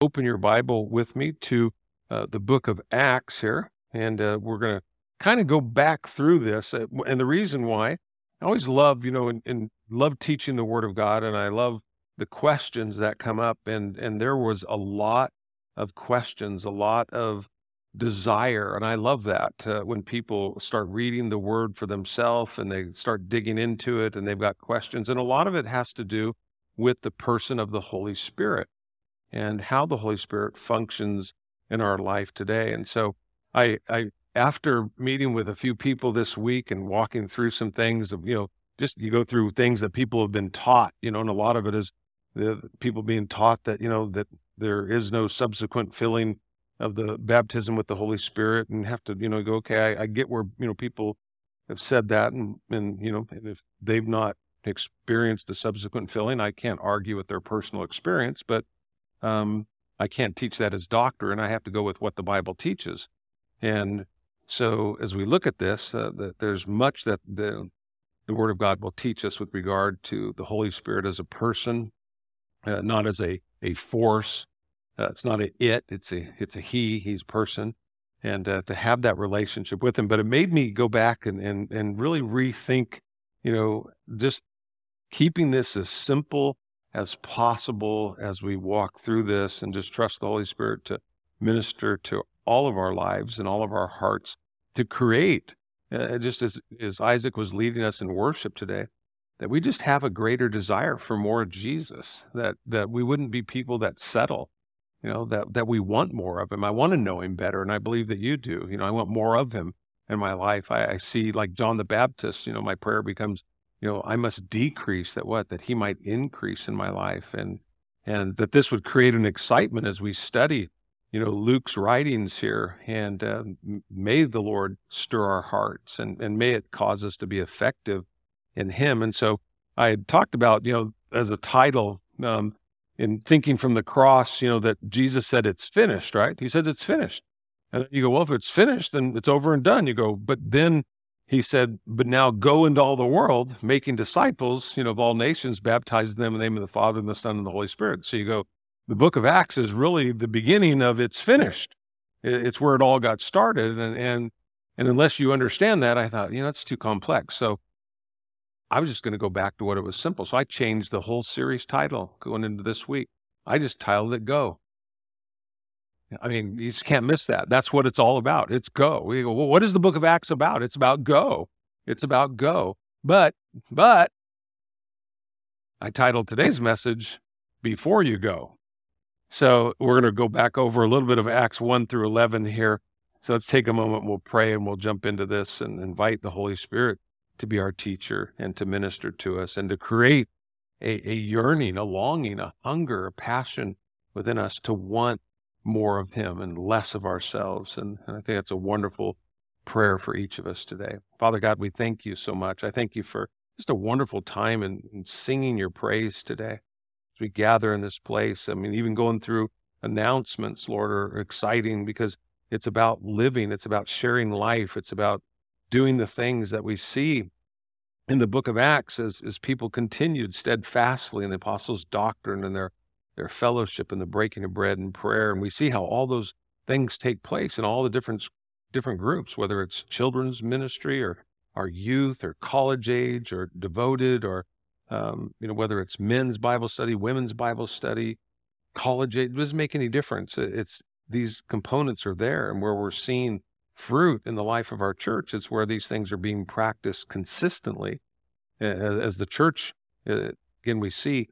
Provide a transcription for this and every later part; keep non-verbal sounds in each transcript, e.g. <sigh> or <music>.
open your Bible with me to uh, the book of Acts here, and uh, we're going to kind of go back through this. Uh, and the reason why I always love, you know, and, and love teaching the Word of God, and I love the questions that come up. And and there was a lot of questions, a lot of desire, and I love that uh, when people start reading the Word for themselves and they start digging into it, and they've got questions, and a lot of it has to do with the person of the Holy Spirit and how the Holy Spirit functions in our life today. And so I, I, after meeting with a few people this week and walking through some things of, you know, just you go through things that people have been taught, you know, and a lot of it is the people being taught that, you know, that there is no subsequent filling of the baptism with the Holy Spirit and have to, you know, go, okay, I, I get where, you know, people have said that and, and, you know, if they've not experienced the subsequent filling, I can't argue with their personal experience, but um, I can't teach that as doctor, and I have to go with what the Bible teaches. And so, as we look at this, uh, there's much that the the Word of God will teach us with regard to the Holy Spirit as a person, uh, not as a a force. Uh, it's not a it. It's a it's a he. He's person, and uh, to have that relationship with him. But it made me go back and and and really rethink. You know, just keeping this as simple as possible as we walk through this and just trust the Holy Spirit to minister to all of our lives and all of our hearts to create, uh, just as, as Isaac was leading us in worship today, that we just have a greater desire for more of Jesus, that, that we wouldn't be people that settle, you know, that, that we want more of him. I want to know him better. And I believe that you do. You know, I want more of him in my life. I, I see like John the Baptist, you know, my prayer becomes you know, I must decrease that what? That he might increase in my life. And and that this would create an excitement as we study, you know, Luke's writings here. And uh, may the Lord stir our hearts and, and may it cause us to be effective in him. And so I had talked about, you know, as a title, um, in thinking from the cross, you know, that Jesus said it's finished, right? He said it's finished. And you go, well, if it's finished, then it's over and done. You go, but then he said, But now go into all the world, making disciples, you know, of all nations, baptizing them in the name of the Father and the Son and the Holy Spirit. So you go, the book of Acts is really the beginning of it's finished. It's where it all got started. And, and, and unless you understand that, I thought, you know, it's too complex. So I was just going to go back to what it was simple. So I changed the whole series title going into this week. I just titled it Go. I mean, you just can't miss that. That's what it's all about. It's go. We go, well, what is the book of Acts about? It's about go. It's about go. But, but I titled today's message, Before You Go. So we're going to go back over a little bit of Acts 1 through 11 here. So let's take a moment. We'll pray and we'll jump into this and invite the Holy Spirit to be our teacher and to minister to us and to create a, a yearning, a longing, a hunger, a passion within us to want more of Him and less of ourselves. And, and I think that's a wonderful prayer for each of us today. Father God, we thank you so much. I thank you for just a wonderful time in, in singing your praise today as we gather in this place. I mean, even going through announcements, Lord, are exciting because it's about living, it's about sharing life, it's about doing the things that we see in the book of Acts as, as people continued steadfastly in the apostles' doctrine and their their fellowship and the breaking of bread and prayer. And we see how all those things take place in all the different different groups, whether it's children's ministry or our youth or college age or devoted or um, you know whether it's men's Bible study, women's Bible study, college age. It doesn't make any difference. It's these components are there, and where we're seeing fruit in the life of our church, it's where these things are being practiced consistently. As the church, uh, again, we see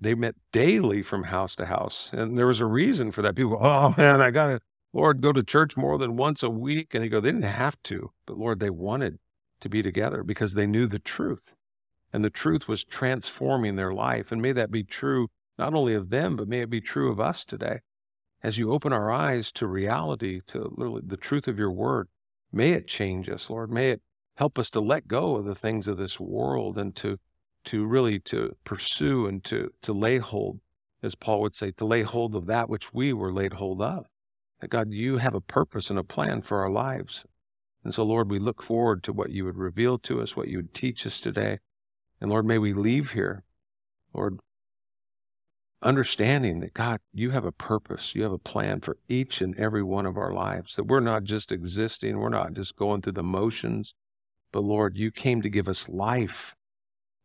they met daily from house to house. And there was a reason for that. People, oh <laughs> man, I got to, Lord, go to church more than once a week. And they go, they didn't have to, but Lord, they wanted to be together because they knew the truth. And the truth was transforming their life. And may that be true not only of them, but may it be true of us today. As you open our eyes to reality, to literally the truth of your word, may it change us, Lord. May it help us to let go of the things of this world and to to really to pursue and to to lay hold, as Paul would say, to lay hold of that which we were laid hold of. That God, you have a purpose and a plan for our lives. And so, Lord, we look forward to what you would reveal to us, what you would teach us today. And Lord, may we leave here, Lord, understanding that God, you have a purpose, you have a plan for each and every one of our lives, that we're not just existing, we're not just going through the motions, but Lord, you came to give us life.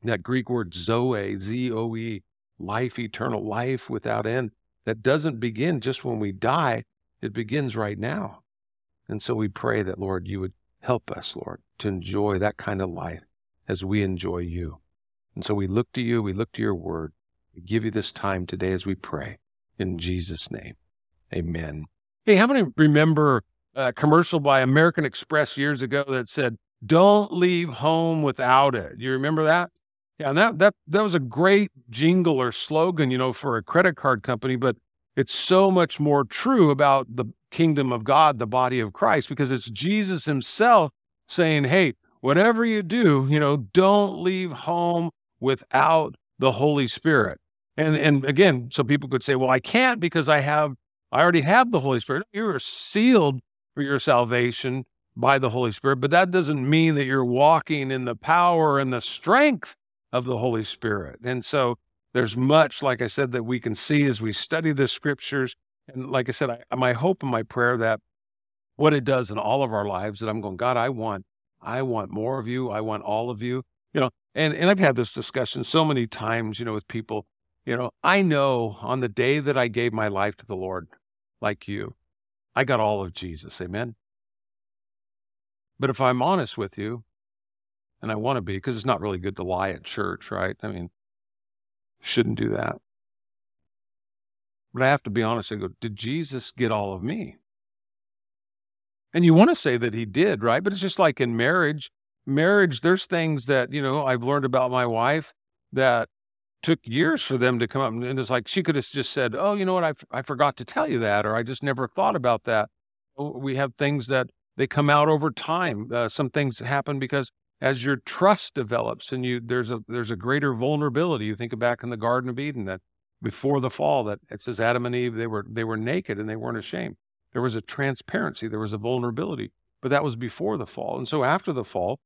That Greek word zoe, Z O E, life, eternal life without end, that doesn't begin just when we die, it begins right now. And so we pray that, Lord, you would help us, Lord, to enjoy that kind of life as we enjoy you. And so we look to you, we look to your word. We give you this time today as we pray. In Jesus' name, amen. Hey, how many remember a commercial by American Express years ago that said, Don't leave home without it? You remember that? Yeah, and that, that, that was a great jingle or slogan, you know, for a credit card company, but it's so much more true about the kingdom of God, the body of Christ, because it's Jesus himself saying, Hey, whatever you do, you know, don't leave home without the Holy Spirit. And and again, so people could say, well, I can't because I have I already have the Holy Spirit. You are sealed for your salvation by the Holy Spirit, but that doesn't mean that you're walking in the power and the strength of the Holy Spirit. And so there's much, like I said, that we can see as we study the scriptures. And like I said, I, my hope and my prayer that what it does in all of our lives, that I'm going, God, I want, I want more of you. I want all of you. You know, and, and I've had this discussion so many times, you know, with people, you know, I know on the day that I gave my life to the Lord, like you, I got all of Jesus. Amen. But if I'm honest with you, and I want to be, because it's not really good to lie at church, right? I mean, shouldn't do that. But I have to be honest I go, did Jesus get all of me? And you want to say that he did, right? But it's just like in marriage, marriage, there's things that, you know, I've learned about my wife that took years for them to come up. And it's like she could have just said, Oh, you know what? I, I forgot to tell you that, or I just never thought about that. Oh, we have things that they come out over time. Uh, some things happen because as your trust develops and you there's a there's a greater vulnerability. You think back in the Garden of Eden that before the fall that it says Adam and Eve they were they were naked and they weren't ashamed. There was a transparency, there was a vulnerability, but that was before the fall. And so after the fall,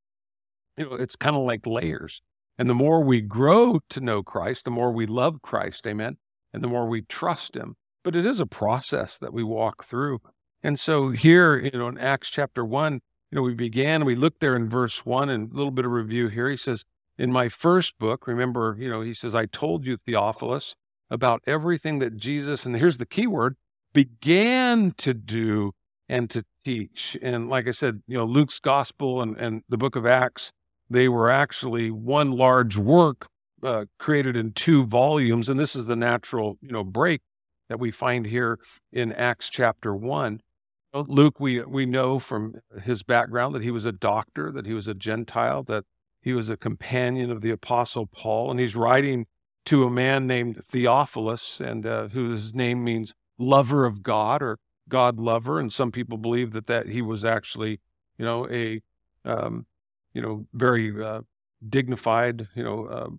you know, it's kind of like layers. And the more we grow to know Christ, the more we love Christ, amen, and the more we trust him. But it is a process that we walk through. And so here, you know, in Acts chapter 1, you know, we began, we looked there in verse 1 and a little bit of review here. He says, in my first book, remember, you know, he says, I told you, Theophilus, about everything that Jesus, and here's the key word, began to do and to teach. And like I said, you know, Luke's gospel and, and the book of Acts they were actually one large work uh, created in two volumes, and this is the natural, you know, break that we find here in Acts chapter one. Luke, we we know from his background that he was a doctor, that he was a Gentile, that he was a companion of the Apostle Paul, and he's writing to a man named Theophilus, and uh, whose name means lover of God or God lover. And some people believe that that he was actually, you know, a um, you know, very uh, dignified, you know, uh,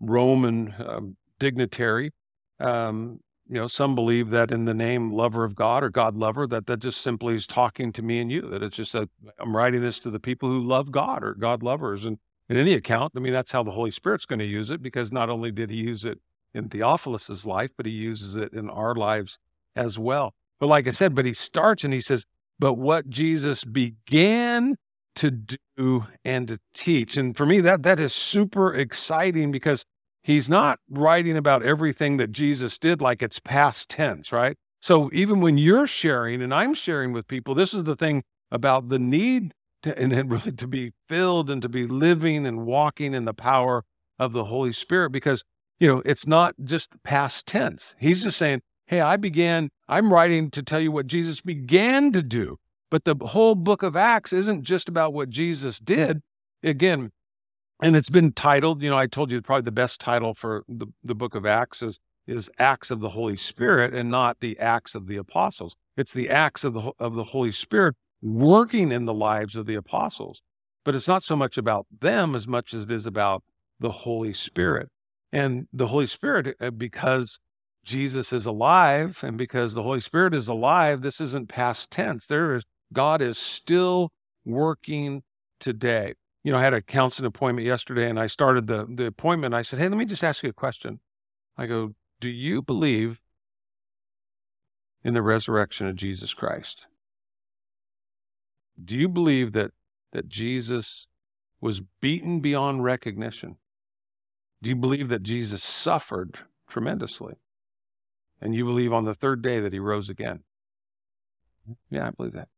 Roman um, dignitary. Um, you know, some believe that in the name lover of God or God lover, that that just simply is talking to me and you, that it's just that I'm writing this to the people who love God or God lovers. And in any account, I mean, that's how the Holy Spirit's going to use it because not only did he use it in Theophilus's life, but he uses it in our lives as well. But like I said, but he starts and he says, but what Jesus began to do and to teach. And for me, that that is super exciting because he's not writing about everything that Jesus did like it's past tense, right? So even when you're sharing and I'm sharing with people, this is the thing about the need to, and really to be filled and to be living and walking in the power of the Holy Spirit because you know it's not just past tense. He's just saying, "Hey, I began. I'm writing to tell you what Jesus began to do." But the whole book of Acts isn't just about what Jesus did. Again, and it's been titled, you know, I told you probably the best title for the, the book of Acts is, is Acts of the Holy Spirit and not the Acts of the Apostles. It's the Acts of the, of the Holy Spirit working in the lives of the apostles. But it's not so much about them as much as it is about the Holy Spirit. And the Holy Spirit, uh, because Jesus is alive and because the Holy Spirit is alive, this isn't past tense. There is God is still working today. You know, I had a counseling appointment yesterday and I started the, the appointment. I said, Hey, let me just ask you a question. I go, Do you believe in the resurrection of Jesus Christ? Do you believe that, that Jesus was beaten beyond recognition? Do you believe that Jesus suffered tremendously? And you believe on the third day that he rose again? Yeah, I believe that.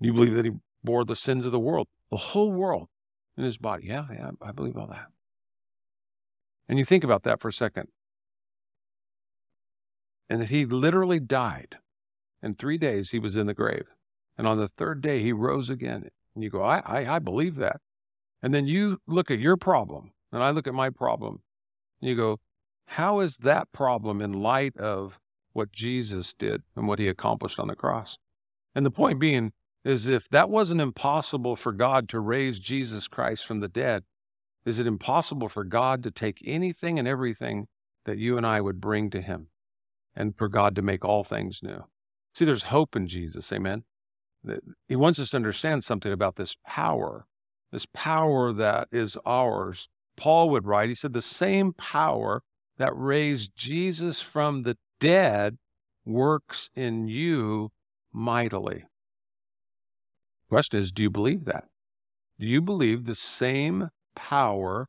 Do You believe that he bore the sins of the world, the whole world in his body. Yeah, yeah, I believe all that. And you think about that for a second. And that he literally died. In three days, he was in the grave. And on the third day, he rose again. And you go, I, I, I believe that. And then you look at your problem, and I look at my problem, and you go, how is that problem in light of what Jesus did and what he accomplished on the cross? And the point being is if that wasn't impossible for God to raise Jesus Christ from the dead, is it impossible for God to take anything and everything that you and I would bring to him and for God to make all things new? See, there's hope in Jesus. Amen. He wants us to understand something about this power, this power that is ours. Paul would write, he said, the same power that raised Jesus from the dead works in you mightily. Question is, do you believe that? Do you believe the same power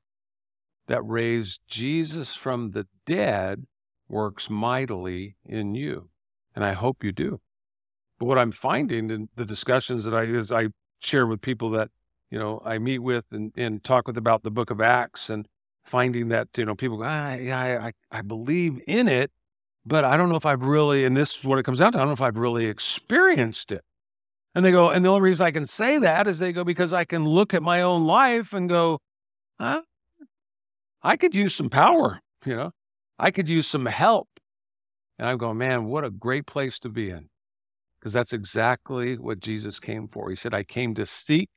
that raised Jesus from the dead works mightily in you? And I hope you do. But what I'm finding in the discussions that I as I share with people that you know I meet with and, and talk with about the Book of Acts and finding that you know people go, ah, I I believe in it, but I don't know if I've really, and this is what it comes down to, I don't know if I've really experienced it. And they go, and the only reason I can say that is they go because I can look at my own life and go, huh? I could use some power, you know, I could use some help. And I'm going, man, what a great place to be in because that's exactly what Jesus came for. He said, I came to seek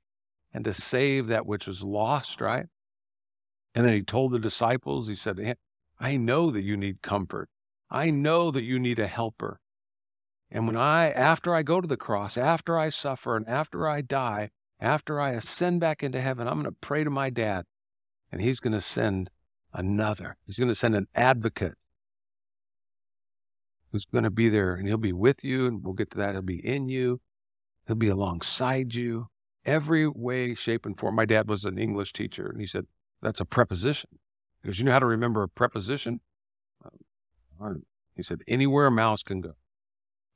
and to save that which was lost, right? And then he told the disciples, he said, I know that you need comfort. I know that you need a helper. And when I, after I go to the cross, after I suffer, and after I die, after I ascend back into heaven, I'm going to pray to my dad, and he's going to send another. He's going to send an advocate who's going to be there and he'll be with you. And we'll get to that. He'll be in you, he'll be alongside you, every way, shape, and form. My dad was an English teacher, and he said, That's a preposition. Because you know how to remember a preposition? Uh, he said, Anywhere a mouse can go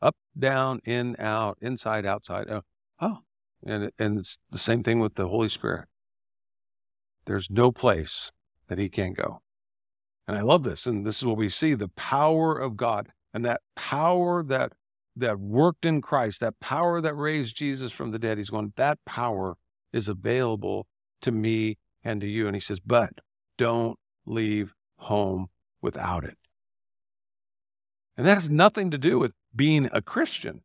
up, down, in, out, inside, outside. Oh, oh. And, and it's the same thing with the Holy Spirit. There's no place that he can't go. And I love this. And this is what we see the power of God and that power that that worked in Christ, that power that raised Jesus from the dead, he's going, that power is available to me and to you. And he says, but don't leave home without it. And that has nothing to do with being a Christian.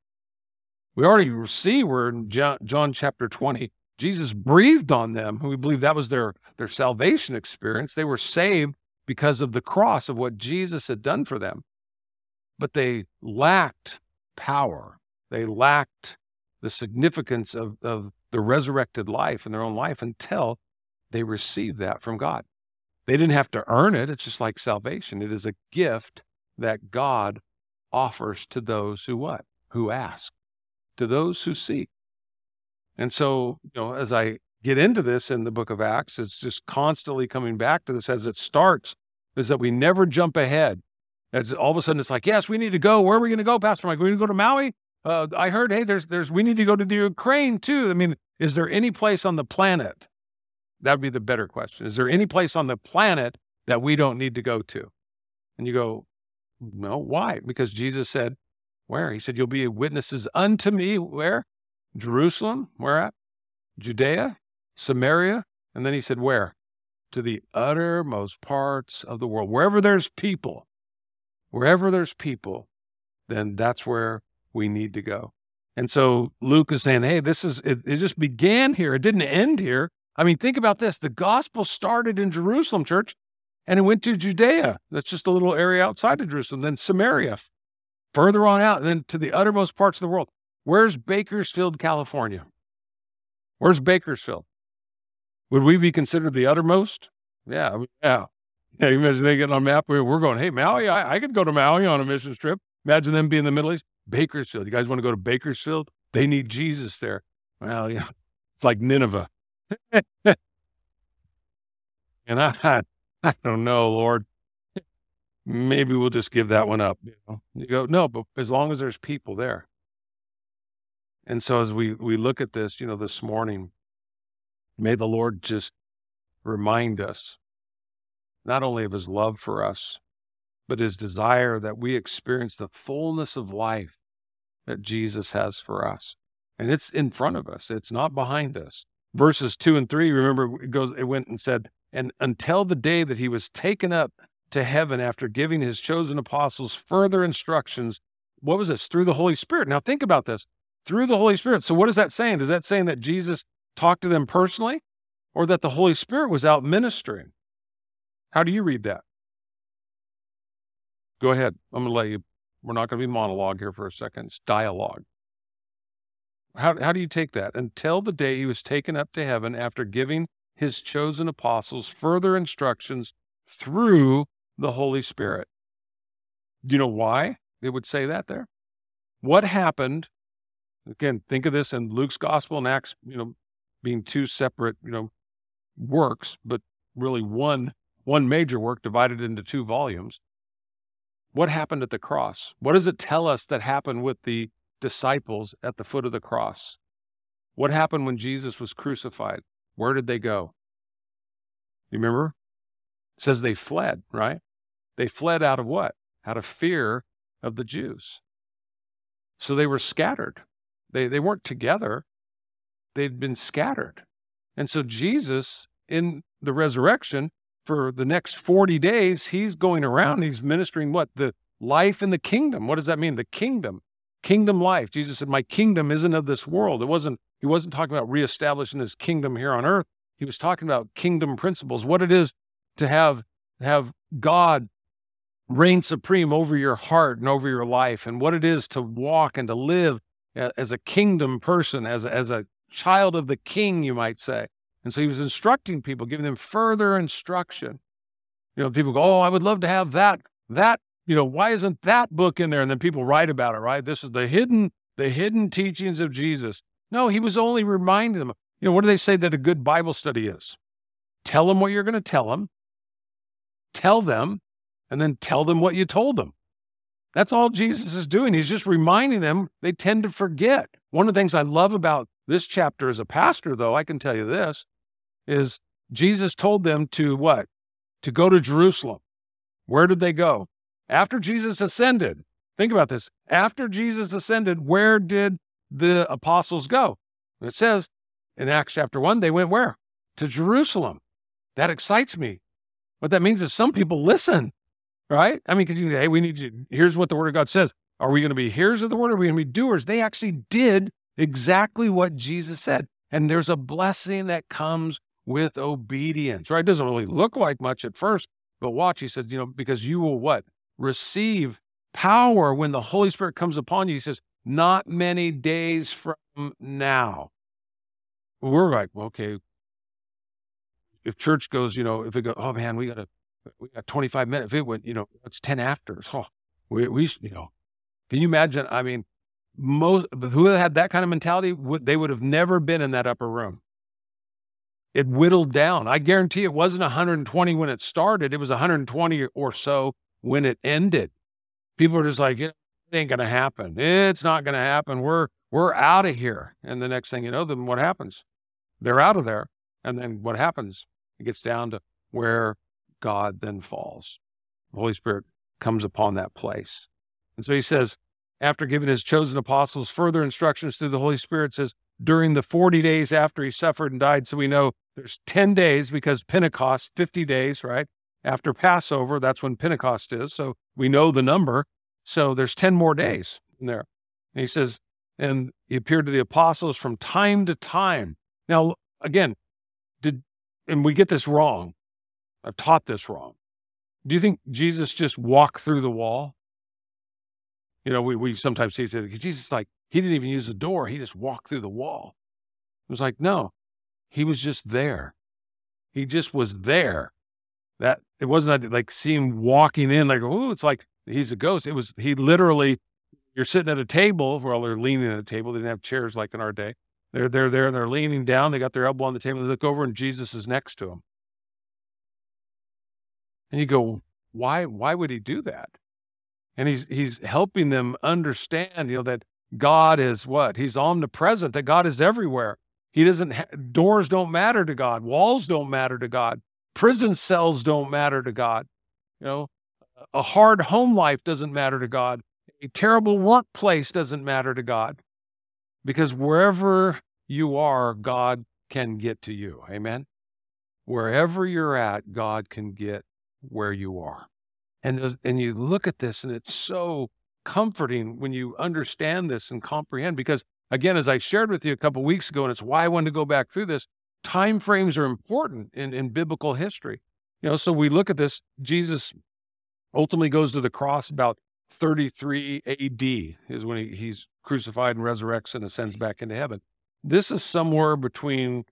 We already see where in John, John chapter 20, Jesus breathed on them. We believe that was their, their salvation experience. They were saved because of the cross of what Jesus had done for them but they lacked power. They lacked the significance of, of the resurrected life in their own life until they received that from God. They didn't have to earn it. It's just like salvation. It is a gift that God offers to those who what? Who ask, to those who seek. And so, you know, as I get into this in the book of Acts, it's just constantly coming back to this as it starts, is that we never jump ahead. It's all of a sudden it's like, yes, we need to go. Where are we going to go, Pastor Mike? We're going to go to Maui. Uh, I heard, hey, there's, there's, we need to go to the Ukraine too. I mean, is there any place on the planet? That would be the better question. Is there any place on the planet that we don't need to go to? And you go, no, why? Because Jesus said, where? He said, you'll be witnesses unto me. Where? Jerusalem. Where at? Judea, Samaria. And then he said, where? To the uttermost parts of the world. Wherever there's people, wherever there's people, then that's where we need to go. And so Luke is saying, hey, this is, it, it just began here. It didn't end here. I mean, think about this. The gospel started in Jerusalem, church, and it went to Judea. That's just a little area outside of Jerusalem, then Samaria, further on out, and then to the uttermost parts of the world. Where's Bakersfield, California? Where's Bakersfield? Would we be considered the uttermost? Yeah, yeah. Yeah, imagine they get on a map. We're going, hey, Maui, I, I could go to Maui on a mission trip. Imagine them being in the Middle East. Bakersfield. You guys want to go to Bakersfield? They need Jesus there. Well, <laughs> yeah, it's like Nineveh. <laughs> and I, I don't know, Lord. Maybe we'll just give that one up. You, know? you go, no, but as long as there's people there. And so as we we look at this, you know, this morning, may the Lord just remind us not only of his love for us, but his desire that we experience the fullness of life that Jesus has for us. And it's in front of us, it's not behind us. Verses two and three, remember, it goes, it went and said, and until the day that he was taken up to heaven after giving his chosen apostles further instructions, what was this? Through the Holy Spirit. Now think about this through the Holy Spirit. So what is that saying? Is that saying that Jesus talked to them personally or that the Holy Spirit was out ministering? How do you read that? Go ahead. I'm going to let you. We're not going to be monologue here for a second. It's dialogue. How, how do you take that? Until the day he was taken up to heaven after giving his chosen apostles further instructions through the Holy Spirit. Do you know why they would say that there? What happened? Again, think of this in Luke's gospel and Acts, you know, being two separate, you know, works, but really one one major work divided into two volumes. What happened at the cross? What does it tell us that happened with the disciples at the foot of the cross? What happened when Jesus was crucified? Where did they go? You remember? It says they fled, right? They fled out of what? Out of fear of the Jews. So they were scattered. They, they weren't together, they'd been scattered. And so Jesus, in the resurrection, for the next 40 days, he's going around, he's ministering what? The life in the kingdom. What does that mean? The kingdom, kingdom life. Jesus said, My kingdom isn't of this world. It wasn't, he wasn't talking about reestablishing his kingdom here on earth. He was talking about kingdom principles, what it is to have, have God reign supreme over your heart and over your life, and what it is to walk and to live as a kingdom person, as a, as a child of the king, you might say. And so he was instructing people, giving them further instruction. You know, people go, "Oh, I would love to have that that you know, why isn't that book in there?" And then people write about it, right? This is the hidden the hidden teachings of Jesus. No, he was only reminding them. You know, what do they say that a good Bible study is? Tell them what you're going to tell them. Tell them, and then tell them what you told them. That's all Jesus is doing. He's just reminding them. They tend to forget. One of the things I love about this chapter as a pastor, though, I can tell you this, is Jesus told them to what? To go to Jerusalem. Where did they go? After Jesus ascended. Think about this. After Jesus ascended, where did the apostles go? It says in Acts chapter 1, they went where? To Jerusalem. That excites me. What that means is some people listen, right? I mean, because you, hey, we need to, here's what the word of God says. Are we going to be hearers of the word? Or are we going to be doers? They actually did exactly what Jesus said. And there's a blessing that comes with obedience, right? It doesn't really look like much at first, but watch, he says, you know, because you will what? Receive power when the Holy Spirit comes upon you. He says, not many days from now. We're like, okay. If church goes, you know, if it goes, oh man, we got to, we got 25 minutes. If it went, you know, it's 10 after. Oh, we, we, you know, can you imagine? I mean, most who had that kind of mentality, would, they would have never been in that upper room. It whittled down. I guarantee it wasn't 120 when it started. It was 120 or so when it ended. People are just like, it ain't gonna happen. It's not gonna happen. We're we're out of here. And the next thing you know, then what happens? They're out of there. And then what happens? It gets down to where God then falls. The Holy Spirit comes upon that place. And so he says, after giving his chosen apostles further instructions through the Holy Spirit, says, during the 40 days after he suffered and died. So we know there's 10 days because Pentecost, 50 days, right? After Passover, that's when Pentecost is. So we know the number. So there's 10 more days in there. And he says, and he appeared to the apostles from time to time. Now, again, did, and we get this wrong. I've taught this wrong. Do you think Jesus just walked through the wall? You know, we, we sometimes see Jesus like, he didn't even use the door. He just walked through the wall. It was like, no, he was just there. He just was there. that it wasn't like see him walking in like, oh, it's like he's a ghost. It was he literally you're sitting at a table, well, they're leaning at a table. They didn't have chairs like in our day. They're they're there and they're leaning down. They got their elbow on the table. They look over and Jesus is next to them. And you go, why why would he do that? And he's he's helping them understand, you know, that God is what? He's omnipresent, that God is everywhere. He doesn't ha- doors don't matter to God, walls don't matter to God, prison cells don't matter to God. You know, a hard home life doesn't matter to God. A terrible workplace doesn't matter to God. Because wherever you are, God can get to you. Amen. Wherever you're at, God can get where you are. And, and you look at this and it's so comforting when you understand this and comprehend because again as i shared with you a couple weeks ago and it's why i wanted to go back through this time frames are important in, in biblical history you know so we look at this jesus ultimately goes to the cross about 33 ad is when he, he's crucified and resurrects and ascends back into heaven. This is somewhere between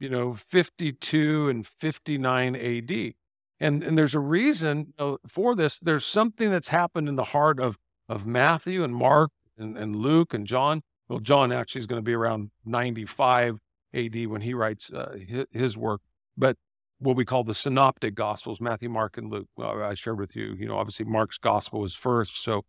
you know 52 and 59 ad and and there's a reason for this. There's something that's happened in the heart of of matthew and mark and, and luke and john. Well john actually is going to be around 95 ad when he writes uh, his, his, work. But what we call the synoptic gospels matthew mark and luke well, i shared with you you know obviously mark's gospel was first so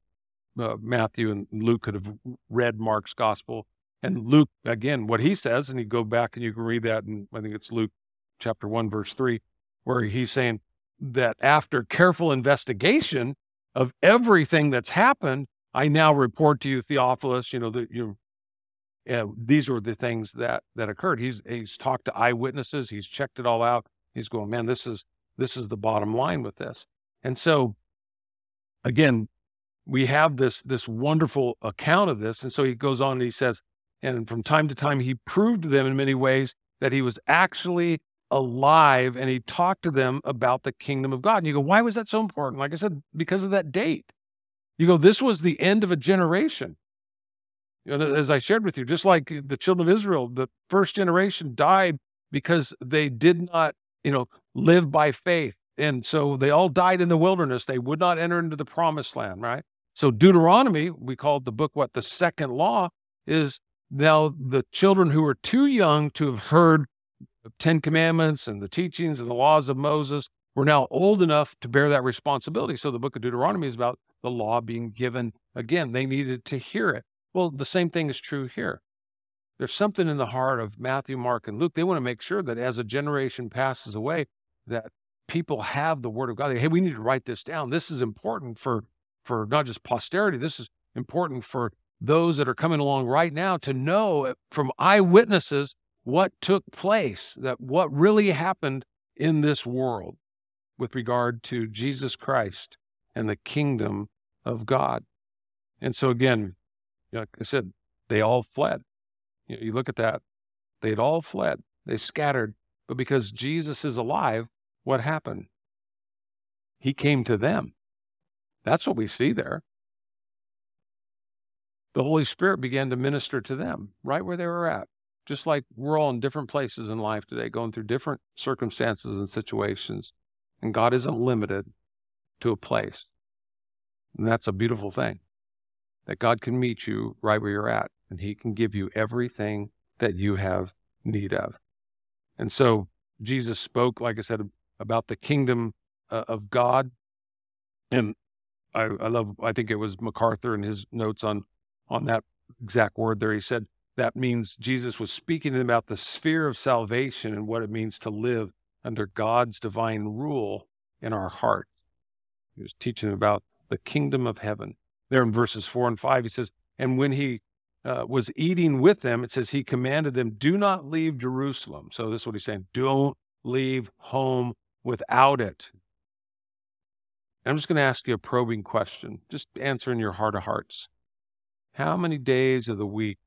uh, matthew and luke could have read mark's gospel and luke again what he says and you go back and you can read that and i think it's luke chapter 1 verse 3 where he's saying that after careful investigation of everything that's happened, I now report to you, Theophilus, you know, that you uh, these were the things that that occurred. He's he's talked to eyewitnesses, he's checked it all out. He's going, man, this is this is the bottom line with this. And so again, we have this this wonderful account of this. And so he goes on and he says, and from time to time he proved to them in many ways that he was actually alive and he talked to them about the kingdom of God. And you go, why was that so important? Like I said, because of that date. You go, this was the end of a generation. You know, as I shared with you, just like the children of Israel, the first generation died because they did not, you know, live by faith. And so they all died in the wilderness. They would not enter into the promised land, right? So Deuteronomy, we called the book what? The second law is now the children who are too young to have heard the Ten Commandments and the teachings and the laws of Moses were now old enough to bear that responsibility. So the book of Deuteronomy is about the law being given again. They needed to hear it. Well, the same thing is true here. There's something in the heart of Matthew, Mark, and Luke. They want to make sure that as a generation passes away, that people have the word of God. Hey, we need to write this down. This is important for for not just posterity. This is important for those that are coming along right now to know eh, from eyewitnesses what took place, that what really happened in this world with regard to Jesus Christ and the kingdom of God. And so again, like I said, they all fled. You, you look at that, they'd all fled. They scattered. But because Jesus is alive, what happened? He came to them. That's what we see there. The Holy Spirit began to minister to them right where they were at just like we're all in different places in life today, going through different circumstances and situations. And God isn't limited to a place. And that's a beautiful thing that God can meet you right where you're at and He can give you everything that you have need of. And so Jesus spoke, like I said, about the kingdom uh, of God. And I, I love, I think it was MacArthur in his notes on, on that exact word there. He said, that means Jesus was speaking about the sphere of salvation and what it means to live under God's divine rule in our heart. He was teaching about the kingdom of heaven. There in verses four and five, he says, And when he uh, was eating with them, it says he commanded them, Do not leave Jerusalem. So this is what he's saying don't leave home without it. And I'm just going to ask you a probing question, just answer in your heart of hearts. How many days of the week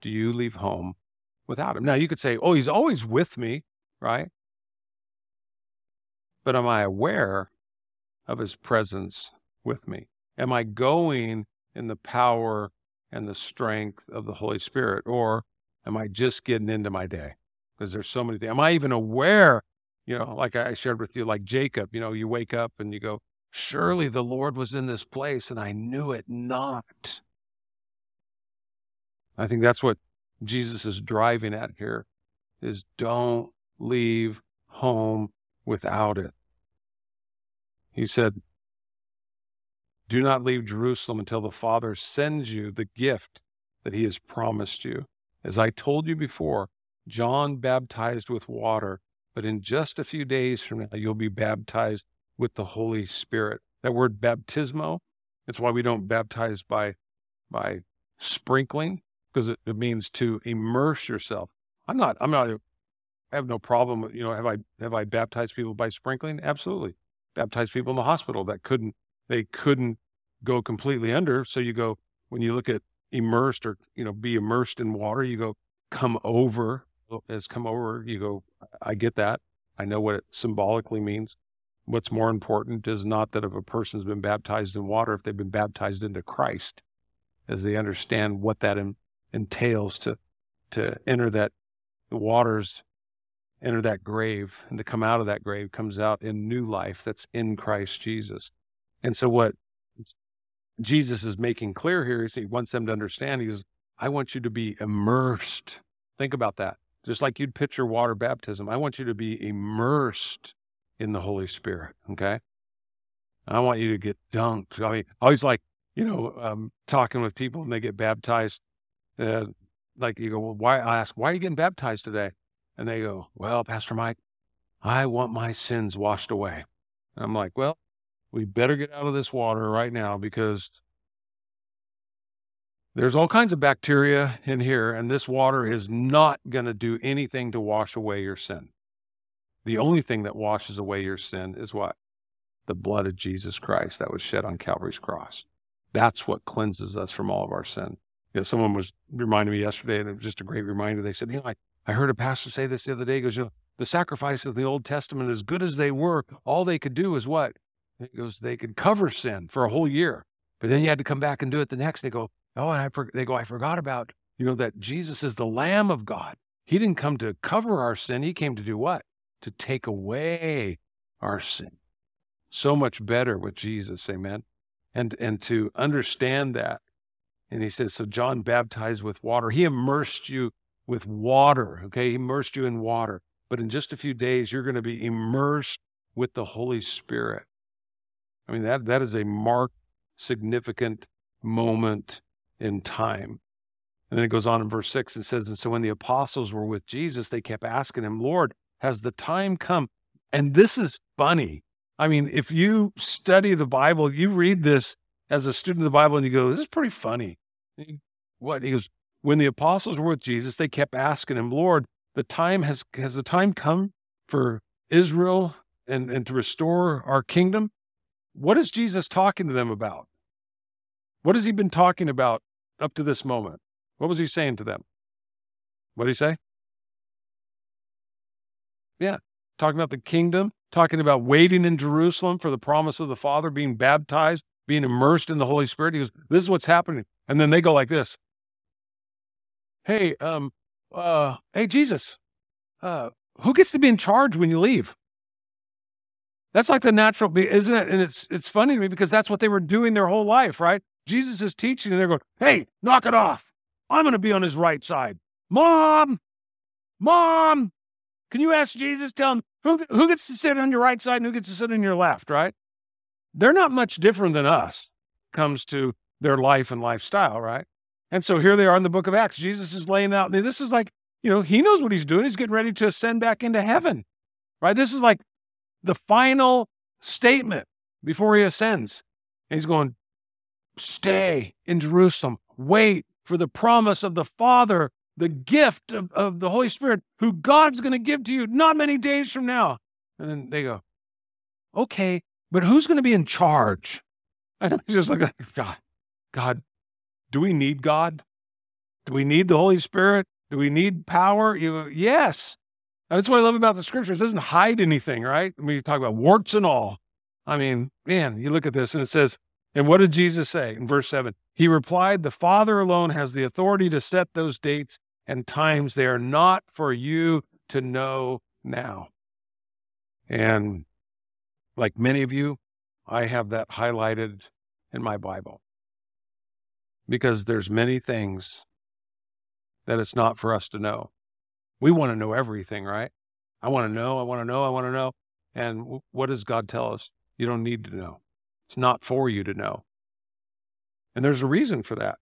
do you leave home without him? Now, you could say, oh, he's always with me, right? But am I aware of his presence with me? Am I going in the power and the strength of the Holy Spirit? Or am I just getting into my day? Because there's so many things. Am I even aware You know, like I shared with you, like Jacob, you know, you wake up and you go, Surely the Lord was in this place and I knew it not. I think that's what Jesus is driving at here is don't leave home without it. He said, Do not leave Jerusalem until the Father sends you the gift that he has promised you. As I told you before, John baptized with water, but in just a few days from now, you'll be baptized with the Holy Spirit. That word baptismo, that's why we don't baptize by, by sprinkling, because it, it means to immerse yourself. I'm not, I'm not, I have no problem. You know, have I, have I baptized people by sprinkling? Absolutely. Baptized people in the hospital that couldn't, they couldn't go completely under. So you go, when you look at immersed or, you know, be immersed in water, you go, come over as come over. You go, I get that. I know what it symbolically means. What's more important is not that if a person's been baptized in water, if they've been baptized into Christ, as they understand what that entails to to enter that the waters, enter that grave, and to come out of that grave comes out in new life that's in Christ Jesus. And so what Jesus is making clear here is he wants them to understand. He goes, I want you to be immersed. Think about that. Just like you'd picture water baptism, I want you to be immersed in the Holy Spirit. Okay. I want you to get dunked. I mean, I always like, you know, um, talking with people and they get baptized. Uh, like you go, well, why? I ask, why are you getting baptized today? And they go, well, Pastor Mike, I want my sins washed away. And I'm like, well, we better get out of this water right now because there's all kinds of bacteria in here, and this water is not going to do anything to wash away your sin. The only thing that washes away your sin is what? The blood of Jesus Christ that was shed on Calvary's cross. That's what cleanses us from all of our sin. You know, someone was reminding me yesterday, and it was just a great reminder. They said, you know, I, I heard a pastor say this the other day. He goes, you know, the sacrifices of the Old Testament, as good as they were, all they could do is what? He goes, they could cover sin for a whole year. But then you had to come back and do it the next. They go, Oh, and I for, they go, I forgot about, you know, that Jesus is the Lamb of God. He didn't come to cover our sin. He came to do what? To take away our sin. So much better with Jesus, amen. And and to understand that. And he says, so John baptized with water. He immersed you with water. Okay, he immersed you in water. But in just a few days, you're going to be immersed with the Holy Spirit. I mean, that that is a marked, significant moment in time. And then it goes on in verse 6 and says, And so when the apostles were with Jesus, they kept asking him, Lord, has the time come? And this is funny. I mean, if you study the Bible, you read this as a student of the Bible and you go, This is pretty funny. What? He goes, When the apostles were with Jesus, they kept asking him, Lord, the time has has the time come for Israel and, and to restore our kingdom? What is Jesus talking to them about? What has he been talking about up to this moment? What was he saying to them? What did he say? Yeah, talking about the kingdom, talking about waiting in Jerusalem for the promise of the Father, being baptized, being immersed in the Holy Spirit. He goes, This is what's happening. And then they go like this Hey, um, uh, hey, Jesus, uh, who gets to be in charge when you leave? That's like the natural, isn't it? And it's it's funny to me because that's what they were doing their whole life, right? Jesus is teaching, and they're going, hey, knock it off. I'm going to be on his right side. Mom, mom, can you ask Jesus, tell him who, who gets to sit on your right side and who gets to sit on your left, right? They're not much different than us comes to their life and lifestyle, right? And so here they are in the book of Acts. Jesus is laying out, this is like, you know, he knows what he's doing. He's getting ready to ascend back into heaven, right? This is like the final statement before he ascends. And he's going, Stay in Jerusalem. Wait for the promise of the Father, the gift of, of the Holy Spirit, who God's going to give to you not many days from now. And then they go, okay, but who's going to be in charge? <laughs> And I just like, God, God, do we need God? Do we need the Holy Spirit? Do we need power? You, yes. That's what I love about the scripture. It doesn't hide anything, right? You talk about warts and all. I mean, man, you look at this and it says, and what did Jesus say in verse 7? He replied, The Father alone has the authority to set those dates and times. They are not for you to know now. And like many of you, I have that highlighted in my Bible because there's many things that it's not for us to know. We want to know everything, right? I want to know, I want to know, I want to know. And what does God tell us? You don't need to know. It's not for you to know. And there's a reason for that.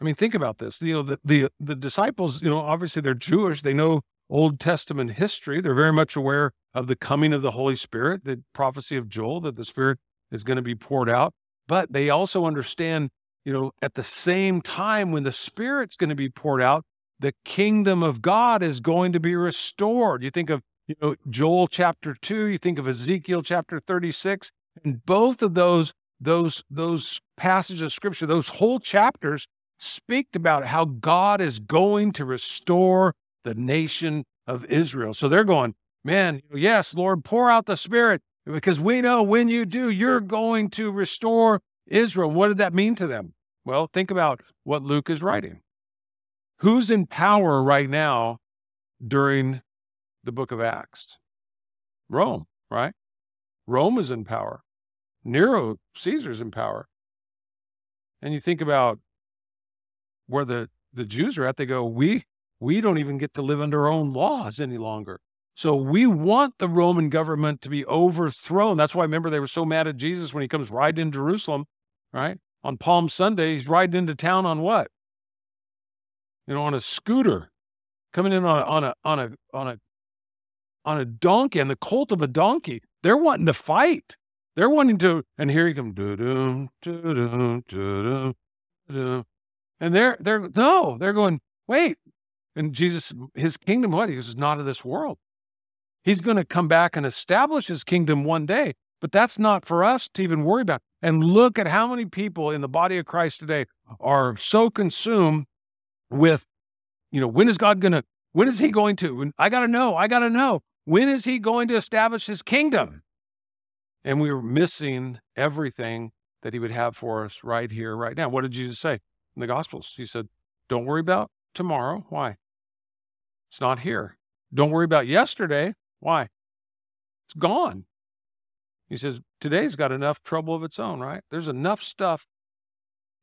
I mean, think about this. You know, the, the, the disciples, you know, obviously they're Jewish. They know Old Testament history. They're very much aware of the coming of the Holy Spirit, the prophecy of Joel, that the Spirit is going to be poured out. But they also understand, you know, at the same time when the Spirit's going to be poured out, the kingdom of God is going to be restored. You think of, you know, Joel chapter 2, you think of Ezekiel chapter 36, and both of those those those passages of scripture, those whole chapters speak about how God is going to restore the nation of Israel. So they're going, man, yes, Lord, pour out the Spirit because we know when you do, you're going to restore Israel. What did that mean to them? Well, think about what Luke is writing. Who's in power right now during the book of Acts? Rome, right? Rome is in power. Nero, Caesar's in power. And you think about where the, the Jews are at, they go, we, we don't even get to live under our own laws any longer. So we want the Roman government to be overthrown. That's why, remember, they were so mad at Jesus when he comes riding in Jerusalem, right? On Palm Sunday, he's riding into town on what? You know, on a scooter, coming in on a, on a, on a, on a, on a donkey, and the colt of a donkey. They're wanting to fight. They're wanting to, and here he comes, and they're they're no, they're going, wait. And Jesus, his kingdom, what? He is not of this world. He's going to come back and establish his kingdom one day, but that's not for us to even worry about. And look at how many people in the body of Christ today are so consumed with, you know, when is God going to, when is he going to? I got to know, I got to know. When is he going to establish his kingdom? And we are missing everything that he would have for us right here, right now. What did Jesus say? in the Gospels. He said, Don't worry about tomorrow. Why? It's not here. Don't worry about yesterday. Why? It's gone. He says, Today's got enough trouble of its own, right? There's enough stuff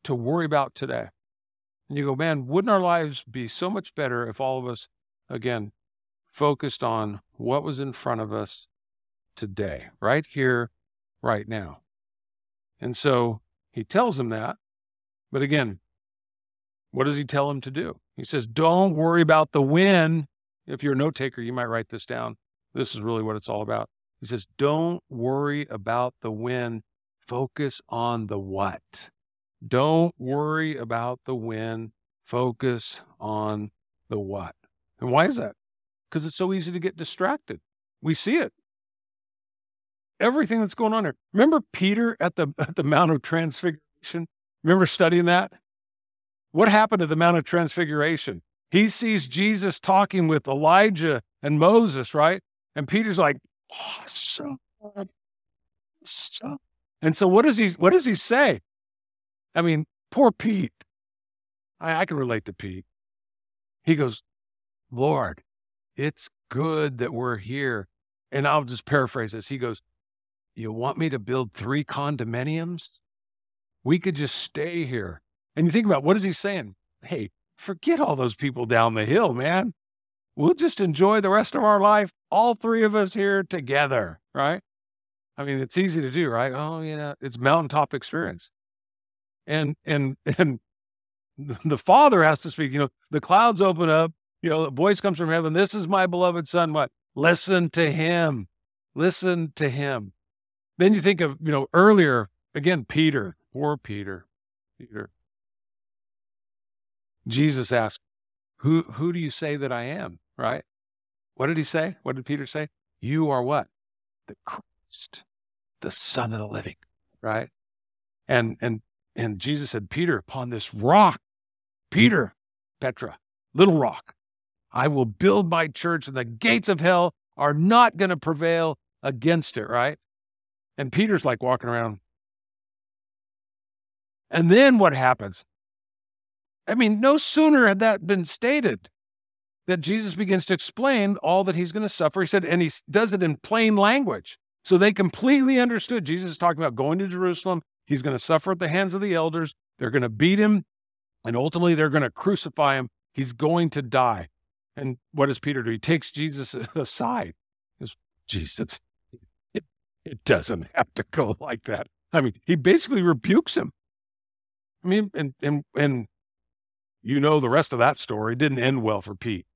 to worry about today. And you go, man, wouldn't our lives be so much better if all of us, again, focused on what was in front of us today, right here, right now? And so he tells him that. But again, what does he tell him to do? He says, Don't worry about the when. If you're a note taker, you might write this down. This is really what it's all about. He says, Don't worry about the when. Focus on the what. Don't worry about the when. Focus on the what. And why is that? Because it's so easy to get distracted. We see it. Everything that's going on here. Remember Peter at the <laughs> at the Mount of Transfiguration? Remember studying that? What happened at the Mount of Transfiguration? He sees Jesus talking with Elijah and Moses, right? And Peter's like, awesome. And so what does he what does he say? I mean, poor Pete. I, I can relate to Pete. He goes, Lord, it's good that we're here. And I'll just paraphrase this. He goes, You want me to build three condominiums? We could just stay here. And you think about what is he saying? Hey, forget all those people down the hill, man. We'll just enjoy the rest of our life, all three of us here together, right? I mean, it's easy to do, right? Oh, you know, it's mountaintop experience. And and <laughs> and the father has to speak, you know, the clouds open up, you know, a voice comes from heaven. This is my beloved son. What? Listen to him. Listen to him. Then you think of, you know, earlier, again, Peter, poor Peter, Peter. Jesus asked, who, who do you say that I am? Right? What did he say? What did Peter say? You are what? The Christ, the Son of the living. Right? And and and Jesus said, Peter, upon this rock, Peter, Petra, little rock, I will build my church, and the gates of hell are not going to prevail against it, right? And Peter's like walking around. And then what happens? I mean, no sooner had that been stated that Jesus begins to explain all that he's going to suffer. He said, and he does it in plain language. So they completely understood. Jesus is talking about going to Jerusalem. He's going to suffer at the hands of the elders. They're going to beat him, and ultimately they're going to crucify him. He's going to die. And what does Peter do? He takes Jesus <laughs> aside. He goes, Jesus, it, it doesn't have to go <laughs> like that. I mean, he basically rebukes him. I mean, and and and you know the rest of that story. Didn't end well for Pete.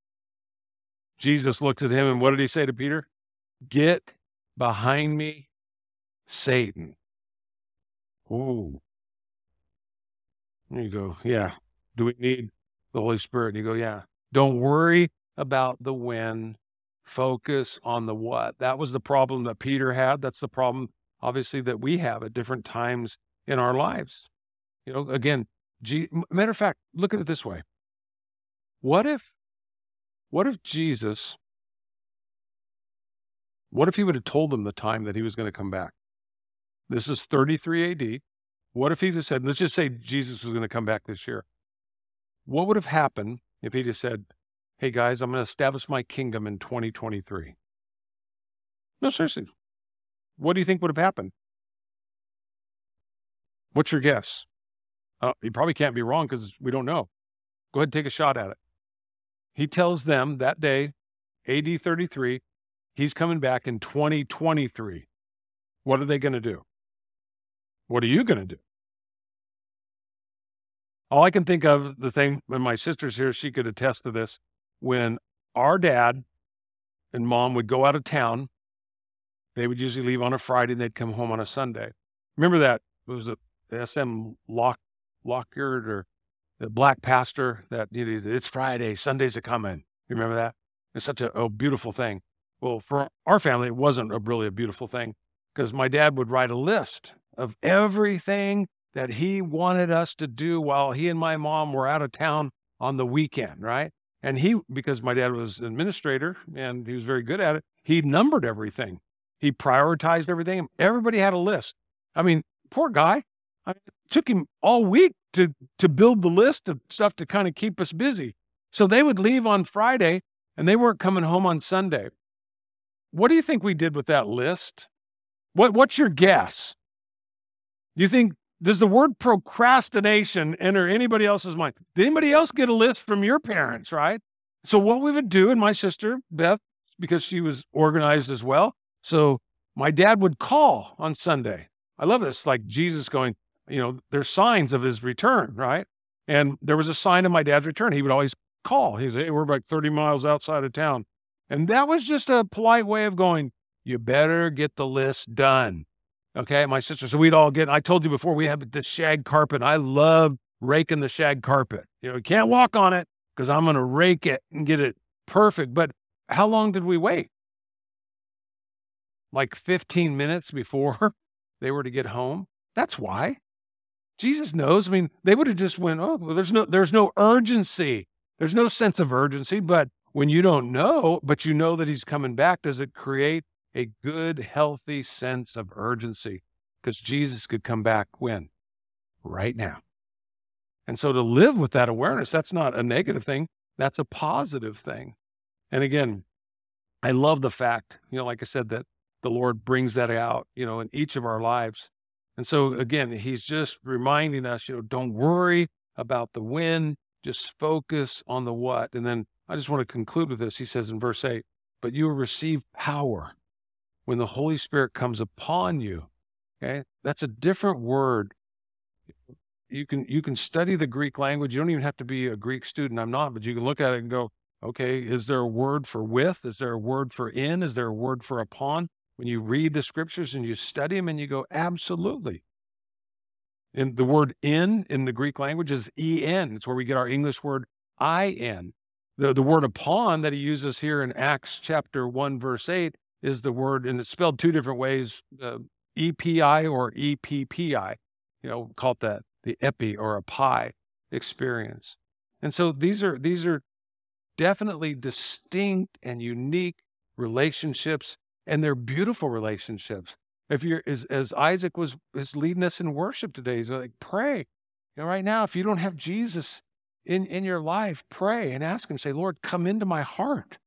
Jesus looked at him and what did he say to Peter? Get behind me, Satan. Ooh. And you go, yeah. Do we need the Holy Spirit? And you go, yeah. Don't worry about the when. Focus on the what. That was the problem that Peter had. That's the problem, obviously, that we have at different times in our lives. You know, again, G- matter of fact, look at it this way. What if, what if Jesus, what if he would have told them the time that he was going to come back? This is 33 AD. What if he just said, let's just say Jesus was going to come back this year? What would have happened if he just said, hey guys, I'm going to establish my kingdom in 2023? No, seriously. What do you think would have happened? What's your guess? Uh, you probably can't be wrong because we don't know. Go ahead and take a shot at it. He tells them that day, AD 33, he's coming back in 2023. What are they going to do? What are you going to do? All I can think of the thing when my sister's here, she could attest to this. When our dad and mom would go out of town, they would usually leave on a Friday and they'd come home on a Sunday. Remember that? It was a SM Lock Lockridge or the black pastor that you know, it's Friday, Sunday's a coming. You remember that? It's such a, a beautiful thing. Well, for our family, it wasn't a, really a beautiful thing because my dad would write a list of everything that he wanted us to do while he and my mom were out of town on the weekend, right? And he, because my dad was an administrator and he was very good at it, he numbered everything. He prioritized everything. Everybody had a list. I mean, poor guy. I mean, it took him all week to to build the list of stuff to kind of keep us busy. So they would leave on Friday and they weren't coming home on Sunday. What do you think we did with that list? What what's your guess? Do you think does the word procrastination enter anybody else's mind? Did anybody else get a list from your parents, right? So what we would do, and my sister Beth, because she was organized as well. So my dad would call on Sunday. I love this, like Jesus going, you know, there's signs of his return, right? And there was a sign of my dad's return. He would always call. He'd hey, we're like 30 miles outside of town. And that was just a polite way of going, you better get the list done. Okay. My sister, so we'd all get, I told you before, we have the shag carpet. I love raking the shag carpet. You know, you can't walk on it because I'm going to rake it and get it perfect. But how long did we wait? Like 15 minutes before <laughs> they were to get home. That's why. Jesus knows. I mean, they would have just went, oh, well, there's no, there's no urgency. There's no sense of urgency. But when you don't know, but you know that he's coming back, does it create a good, healthy sense of urgency? Because Jesus could come back when? Right now. And so to live with that awareness, that's not a negative thing. That's a positive thing. And again, I love the fact, you know, like I said, that the Lord brings that out, you know, in each of our lives. And so again, he's just reminding us, you know, don't worry about the when, just focus on the what. And then I just want to conclude with this. He says in verse 8, but you will receive power when the Holy Spirit comes upon you. Okay? That's a different word. You can you can study the Greek language. You don't even have to be a Greek student. I'm not, but you can look at it and go, okay, is there a word for with? Is there a word for in? Is there a word for upon? when you read the scriptures and you study them and you go, absolutely. And the word in in the Greek language is en. It's where we get our English word in. The, the word upon that he uses here in Acts chapter 1, verse 8 is the word, and it's spelled two different ways uh, EPI or EPPI. You know, call it that the epi or a pi experience. And so these are these are definitely distinct and unique relationships and they're beautiful relationships. If you're as, as Isaac was is leading us in worship today, he's like, pray. You know, right now, if you don't have Jesus in, in your life, pray and ask Him, say, Lord, come into my heart.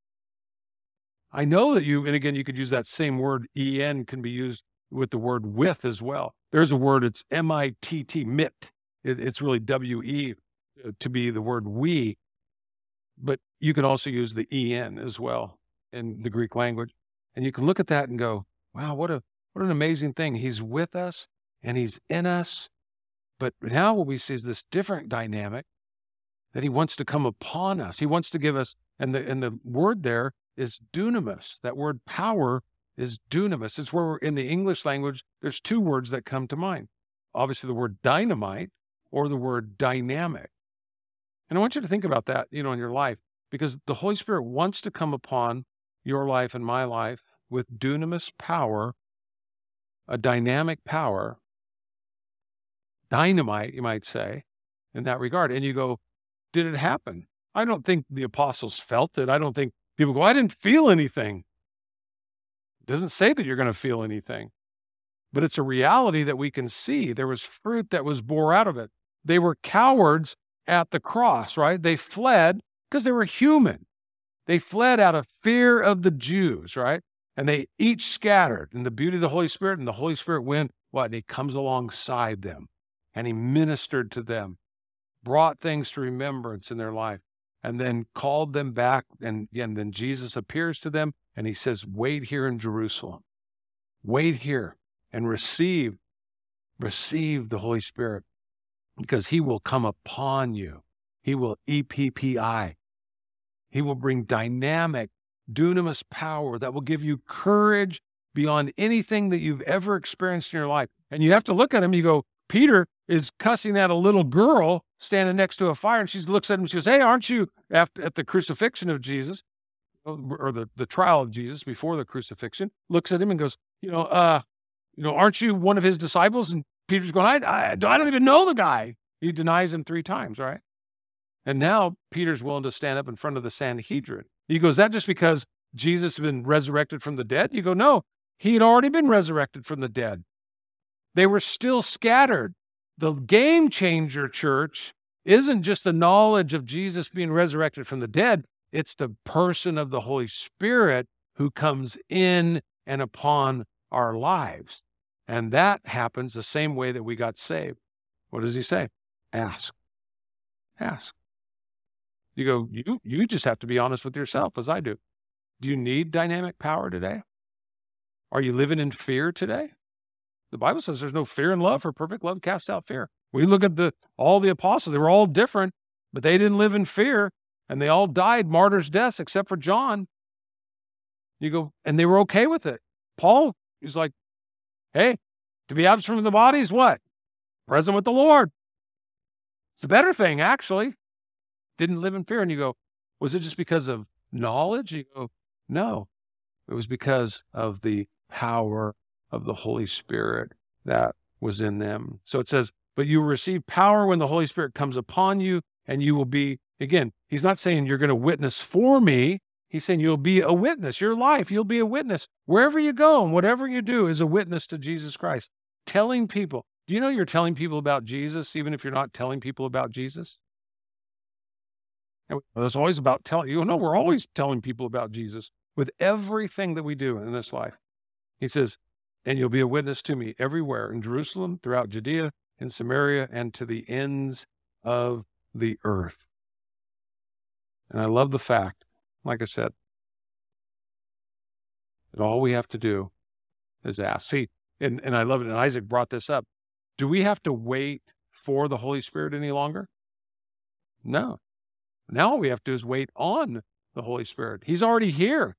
I know that you, and again, you could use that same word, en, can be used with the word with as well. There's a word, it's M I T T, mit. It, it's really W E uh, to be the word we, but you can also use the en as well in the Greek language. And you can look at that and go, wow, what a what an amazing thing. He's with us and he's in us. But now what we see is this different dynamic that he wants to come upon us. He wants to give us, and the and the word there is dunamis. That word power is dunamis. It's where in the English language, there's two words that come to mind. Obviously, the word dynamite or the word dynamic. And I want you to think about that, you know, in your life, because the Holy Spirit wants to come upon your life and my life with dunamis power, a dynamic power, dynamite, you might say, in that regard. And you go, did it happen? I don't think the apostles felt it. I don't think people go, I didn't feel anything. It doesn't say that you're going to feel anything, but it's a reality that we can see. There was fruit that was bore out of it. They were cowards at the cross, right? They fled because they were human. They fled out of fear of the Jews, right? And they each scattered in the beauty of the Holy Spirit, and the Holy Spirit went, what? And he comes alongside them and he ministered to them, brought things to remembrance in their life, and then called them back. And again, then Jesus appears to them and he says, Wait here in Jerusalem. Wait here and receive, receive the Holy Spirit because he will come upon you. He will EPPI. He will bring dynamic, dunamis power that will give you courage beyond anything that you've ever experienced in your life. And you have to look at him, you go, Peter is cussing at a little girl standing next to a fire, and she looks at him and she goes, Hey, aren't you after, at the crucifixion of Jesus? or the, the trial of Jesus before the crucifixion, looks at him and goes, you know, uh, you know, aren't you one of his disciples? And Peter's going, I, I, I don't even know the guy. He denies him three times, right? And now Peter's willing to stand up in front of the Sanhedrin. He goes, that just because Jesus had been resurrected from the dead? You go, no, he had already been resurrected from the dead. They were still scattered. The game changer church isn't just the knowledge of Jesus being resurrected from the dead, it's the person of the Holy Spirit who comes in and upon our lives. And that happens the same way that we got saved. What does he say? Ask. Ask. You go, you, you just have to be honest with yourself, as I do. Do you need dynamic power today? Are you living in fear today? The Bible says there's no fear in love, for perfect love casts out fear. We look at the all the apostles, they were all different, but they didn't live in fear, and they all died martyrs' deaths except for John. You go, and they were okay with it. Paul is like, hey, to be absent from the body is what? Present with the Lord. It's a better thing, actually didn't live in fear. And you go, was it just because of knowledge? You go, no, it was because of the power of the Holy Spirit that was in them. So it says, but you receive power when the Holy Spirit comes upon you, and you will be, again, he's not saying you're going to witness for me. He's saying you'll be a witness. Your life, you'll be a witness. Wherever you go and whatever you do is a witness to Jesus Christ. Telling people. Do you know you're telling people about Jesus, even if you're not telling people about Jesus? It's always about telling you know, we're always telling people about Jesus with everything that we do in this life. He says, and you'll be a witness to me everywhere in Jerusalem, throughout Judea, in Samaria, and to the ends of the earth. And I love the fact, like I said, that all we have to do is ask. See, and, and I love it. And Isaac brought this up. Do we have to wait for the Holy Spirit any longer? No. Now all we have to do is wait on the Holy Spirit. He's already here.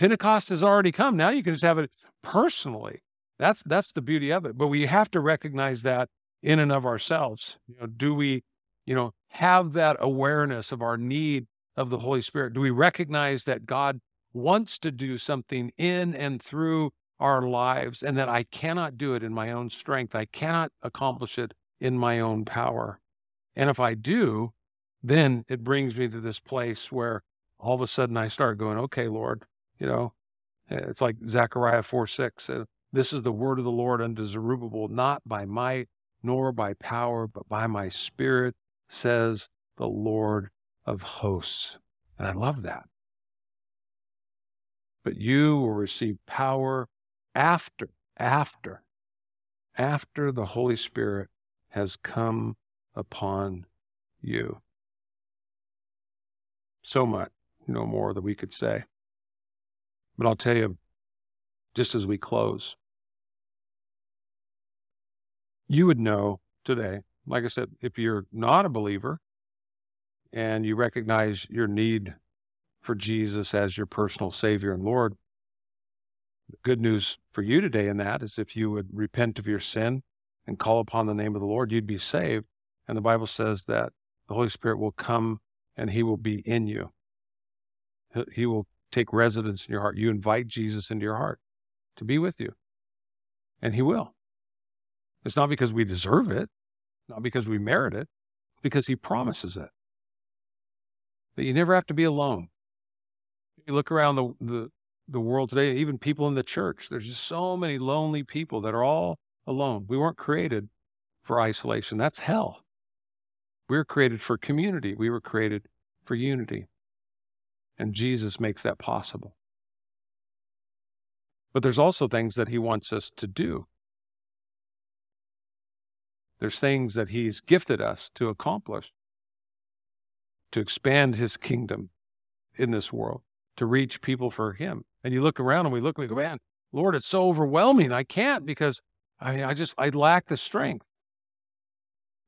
Pentecost has already come. Now you can just have it personally. That's that's the beauty of it. But we have to recognize that in and of ourselves. You know, do we, you know, have that awareness of our need of the Holy Spirit? Do we recognize that God wants to do something in and through our lives and that I cannot do it in my own strength? I cannot accomplish it in my own power. And if I do, then it brings me to this place where all of a sudden I start going, okay, Lord, you know, it's like Zechariah 4 6. Uh, this is the word of the Lord unto Zerubbabel, not by might nor by power, but by my spirit, says the Lord of hosts. And I love that. But you will receive power after, after, after the Holy Spirit has come upon you. So much, no more that we could say. But I'll tell you, just as we close, you would know today, like I said, if you're not a believer and you recognize your need for Jesus as your personal Savior and Lord, the good news for you today in that is if you would repent of your sin and call upon the name of the Lord, you'd be saved. And the Bible says that the Holy Spirit will come and He will be in you. He will take residence in your heart. You invite Jesus into your heart to be with you, and He will. It's not because we deserve it, not because we merit it, because He promises it. That you never have to be alone. You look around the, the, the world today, even people in the church, there's just so many lonely people that are all alone. We weren't created for isolation. That's hell. We were created for community. We were created for unity. And Jesus makes that possible. But there's also things that he wants us to do. There's things that he's gifted us to accomplish, to expand his kingdom in this world, to reach people for him. And you look around and we look and we go, man, Lord, it's so overwhelming. I can't because I, mean I just, I lack the strength.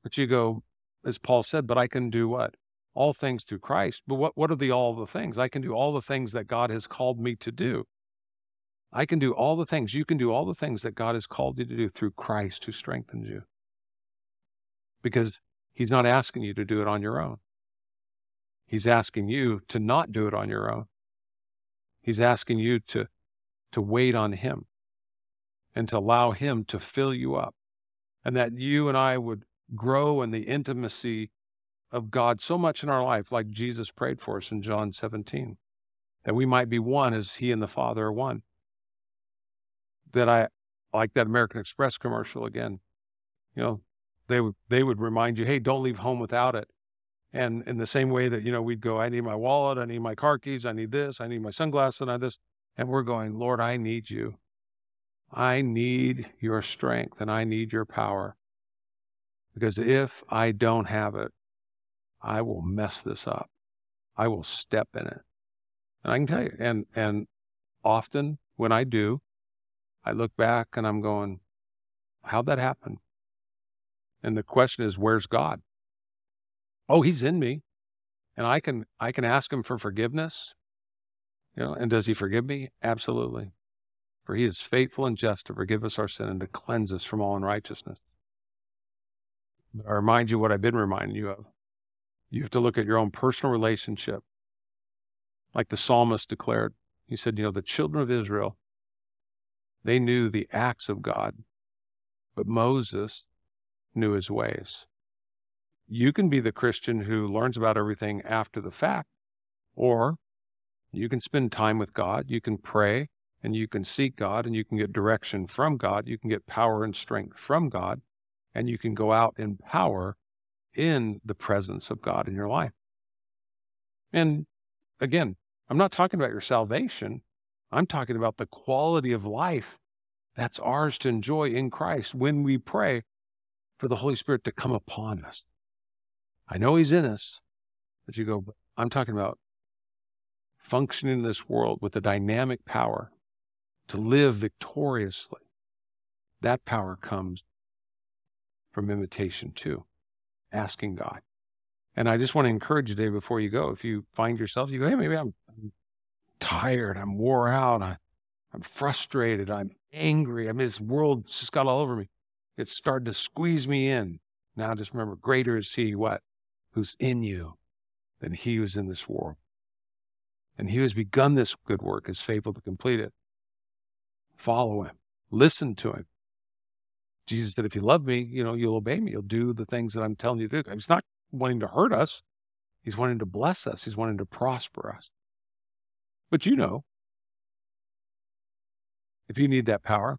But you go, as Paul said, but I can do what? All things through Christ. But what, what are the all the things? I can do all the things that God has called me to do. I can do all the things. You can do all the things that God has called you to do through Christ who strengthens you. Because he's not asking you to do it on your own. He's asking you to not do it on your own. He's asking you to, to wait on him and to allow him to fill you up. And that you and I would grow in the intimacy of God so much in our life, like Jesus prayed for us in John 17, that we might be one as He and the Father are one. That I like that American Express commercial again. You know, they would they would remind you, hey, don't leave home without it. And in the same way that, you know, we'd go, I need my wallet, I need my car keys, I need this, I need my sunglasses, and I need this. And we're going, Lord, I need you. I need your strength and I need your power. Because if I don't have it, I will mess this up. I will step in it. And I can tell you, and, and often when I do, I look back and I'm going, how'd that happen? And the question is, where's God? Oh, he's in me. And I can, I can ask him for forgiveness. You know, and does he forgive me? Absolutely. For he is faithful and just to forgive us our sin and to cleanse us from all unrighteousness. I remind you what I've been reminding you of. You have to look at your own personal relationship. Like the psalmist declared, he said, You know, the children of Israel, they knew the acts of God, but Moses knew his ways. You can be the Christian who learns about everything after the fact, or you can spend time with God, you can pray, and you can seek God, and you can get direction from God, you can get power and strength from God and you can go out in power in the presence of God in your life. And again, I'm not talking about your salvation. I'm talking about the quality of life that's ours to enjoy in Christ when we pray for the Holy Spirit to come upon us. I know He's in us, but you go, I'm talking about functioning in this world with a dynamic power to live victoriously. That power comes from imitation, too, asking God. And I just want to encourage you today before you go, if you find yourself, you go, hey, maybe I'm, I'm tired, I'm wore out, I, I'm frustrated, I'm angry. I mean, this world just got all over me. It's started to squeeze me in. Now just remember, greater is he what? Who's in you than he who's in this world. And he has begun this good work is faithful to complete it. Follow him. Listen to him. Jesus said, if you love me, you know, you'll obey me. You'll do the things that I'm telling you to do. He's not wanting to hurt us. He's wanting to bless us. He's wanting to prosper us. But you know, if you need that power,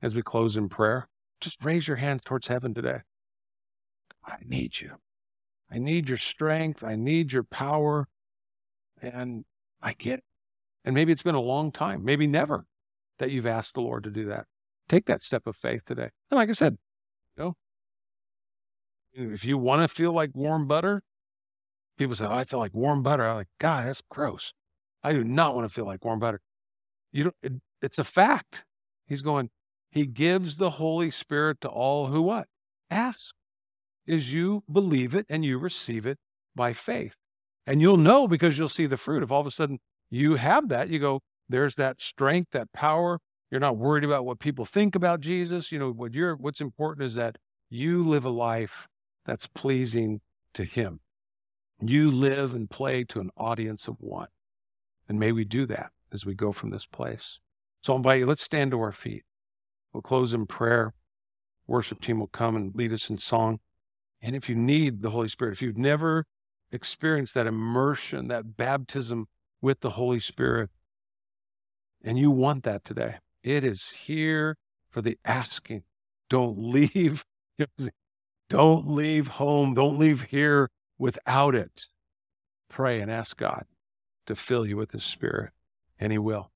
as we close in prayer, just raise your hand towards heaven today. I need you. I need your strength. I need your power. And I get it. And maybe it's been a long time, maybe never, that you've asked the Lord to do that. Take that step of faith today. And like I said, you know, if you want to feel like warm butter, people say, oh, I feel like warm butter. I'm like, God, that's gross. I do not want to feel like warm butter. You don't, it, it's a fact. He's going, He gives the Holy Spirit to all who what? Ask. Is you believe it and you receive it by faith. And you'll know because you'll see the fruit. If all of a sudden you have that, you go, there's that strength, that power. You're not worried about what people think about Jesus. You know, what you're what's important is that you live a life that's pleasing to him. You live and play to an audience of one. And may we do that as we go from this place. So I invite you, let's stand to our feet. We'll close in prayer. Worship team will come and lead us in song. And if you need the Holy Spirit, if you've never experienced that immersion, that baptism with the Holy Spirit, and you want that today, it is here for the asking. Don't leave. <laughs> Don't leave home. Don't leave here without it. Pray and ask God to fill you with His Spirit, and He will.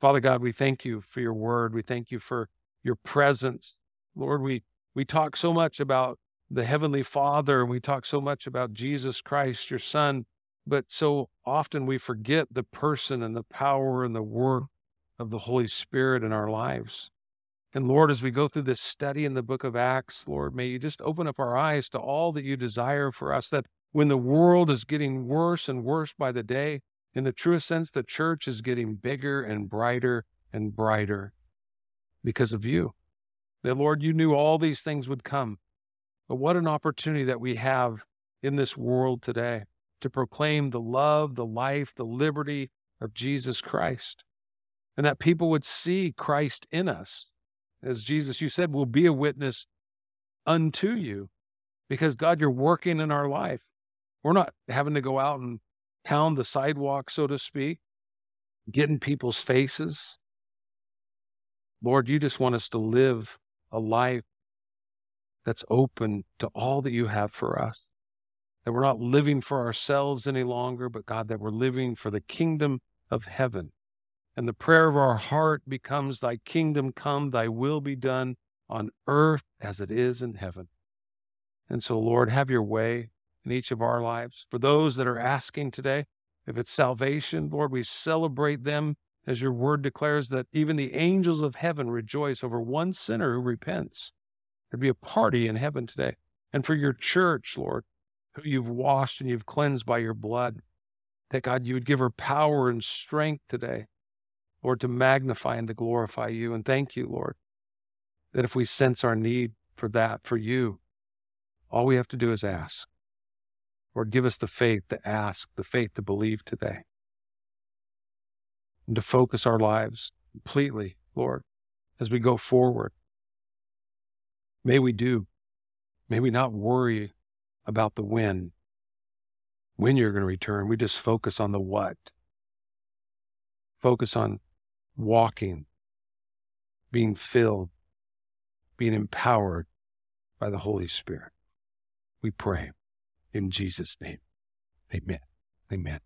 Father God, we thank you for your word. We thank you for your presence. Lord, we, we talk so much about the Heavenly Father, and we talk so much about Jesus Christ, your Son, but so often we forget the person and the power and the work of the Holy Spirit in our lives. And Lord, as we go through this study in the book of Acts, Lord, may you just open up our eyes to all that you desire for us, that when the world is getting worse and worse by the day, in the truest sense, the church is getting bigger and brighter and brighter because of you. That, Lord, you knew all these things would come. But what an opportunity that we have in this world today to proclaim the love, the life, the liberty of Jesus Christ. And that people would see Christ in us. As Jesus, you said, will be a witness unto you because God, you're working in our life. We're not having to go out and pound the sidewalk, so to speak, get in people's faces. Lord, you just want us to live a life that's open to all that you have for us. That we're not living for ourselves any longer, but God, that we're living for the kingdom of heaven. And the prayer of our heart becomes, Thy kingdom come, Thy will be done on earth as it is in heaven. And so, Lord, have your way in each of our lives. For those that are asking today, if it's salvation, Lord, we celebrate them as your word declares that even the angels of heaven rejoice over one sinner who repents. There'd be a party in heaven today. And for your church, Lord, who you've washed and you've cleansed by your blood, that God, you would give her power and strength today, Lord, to magnify and to glorify you. And thank you, Lord, that if we sense our need for that, for you, all we have to do is ask. Lord, give us the faith to ask, the faith to believe today, and to focus our lives completely, Lord, as we go forward. May we do. May we not worry about the when, when you're going to return. We just focus on the what. Focus on walking, being filled, being empowered by the Holy Spirit. We pray. In Jesus' name, amen. Amen.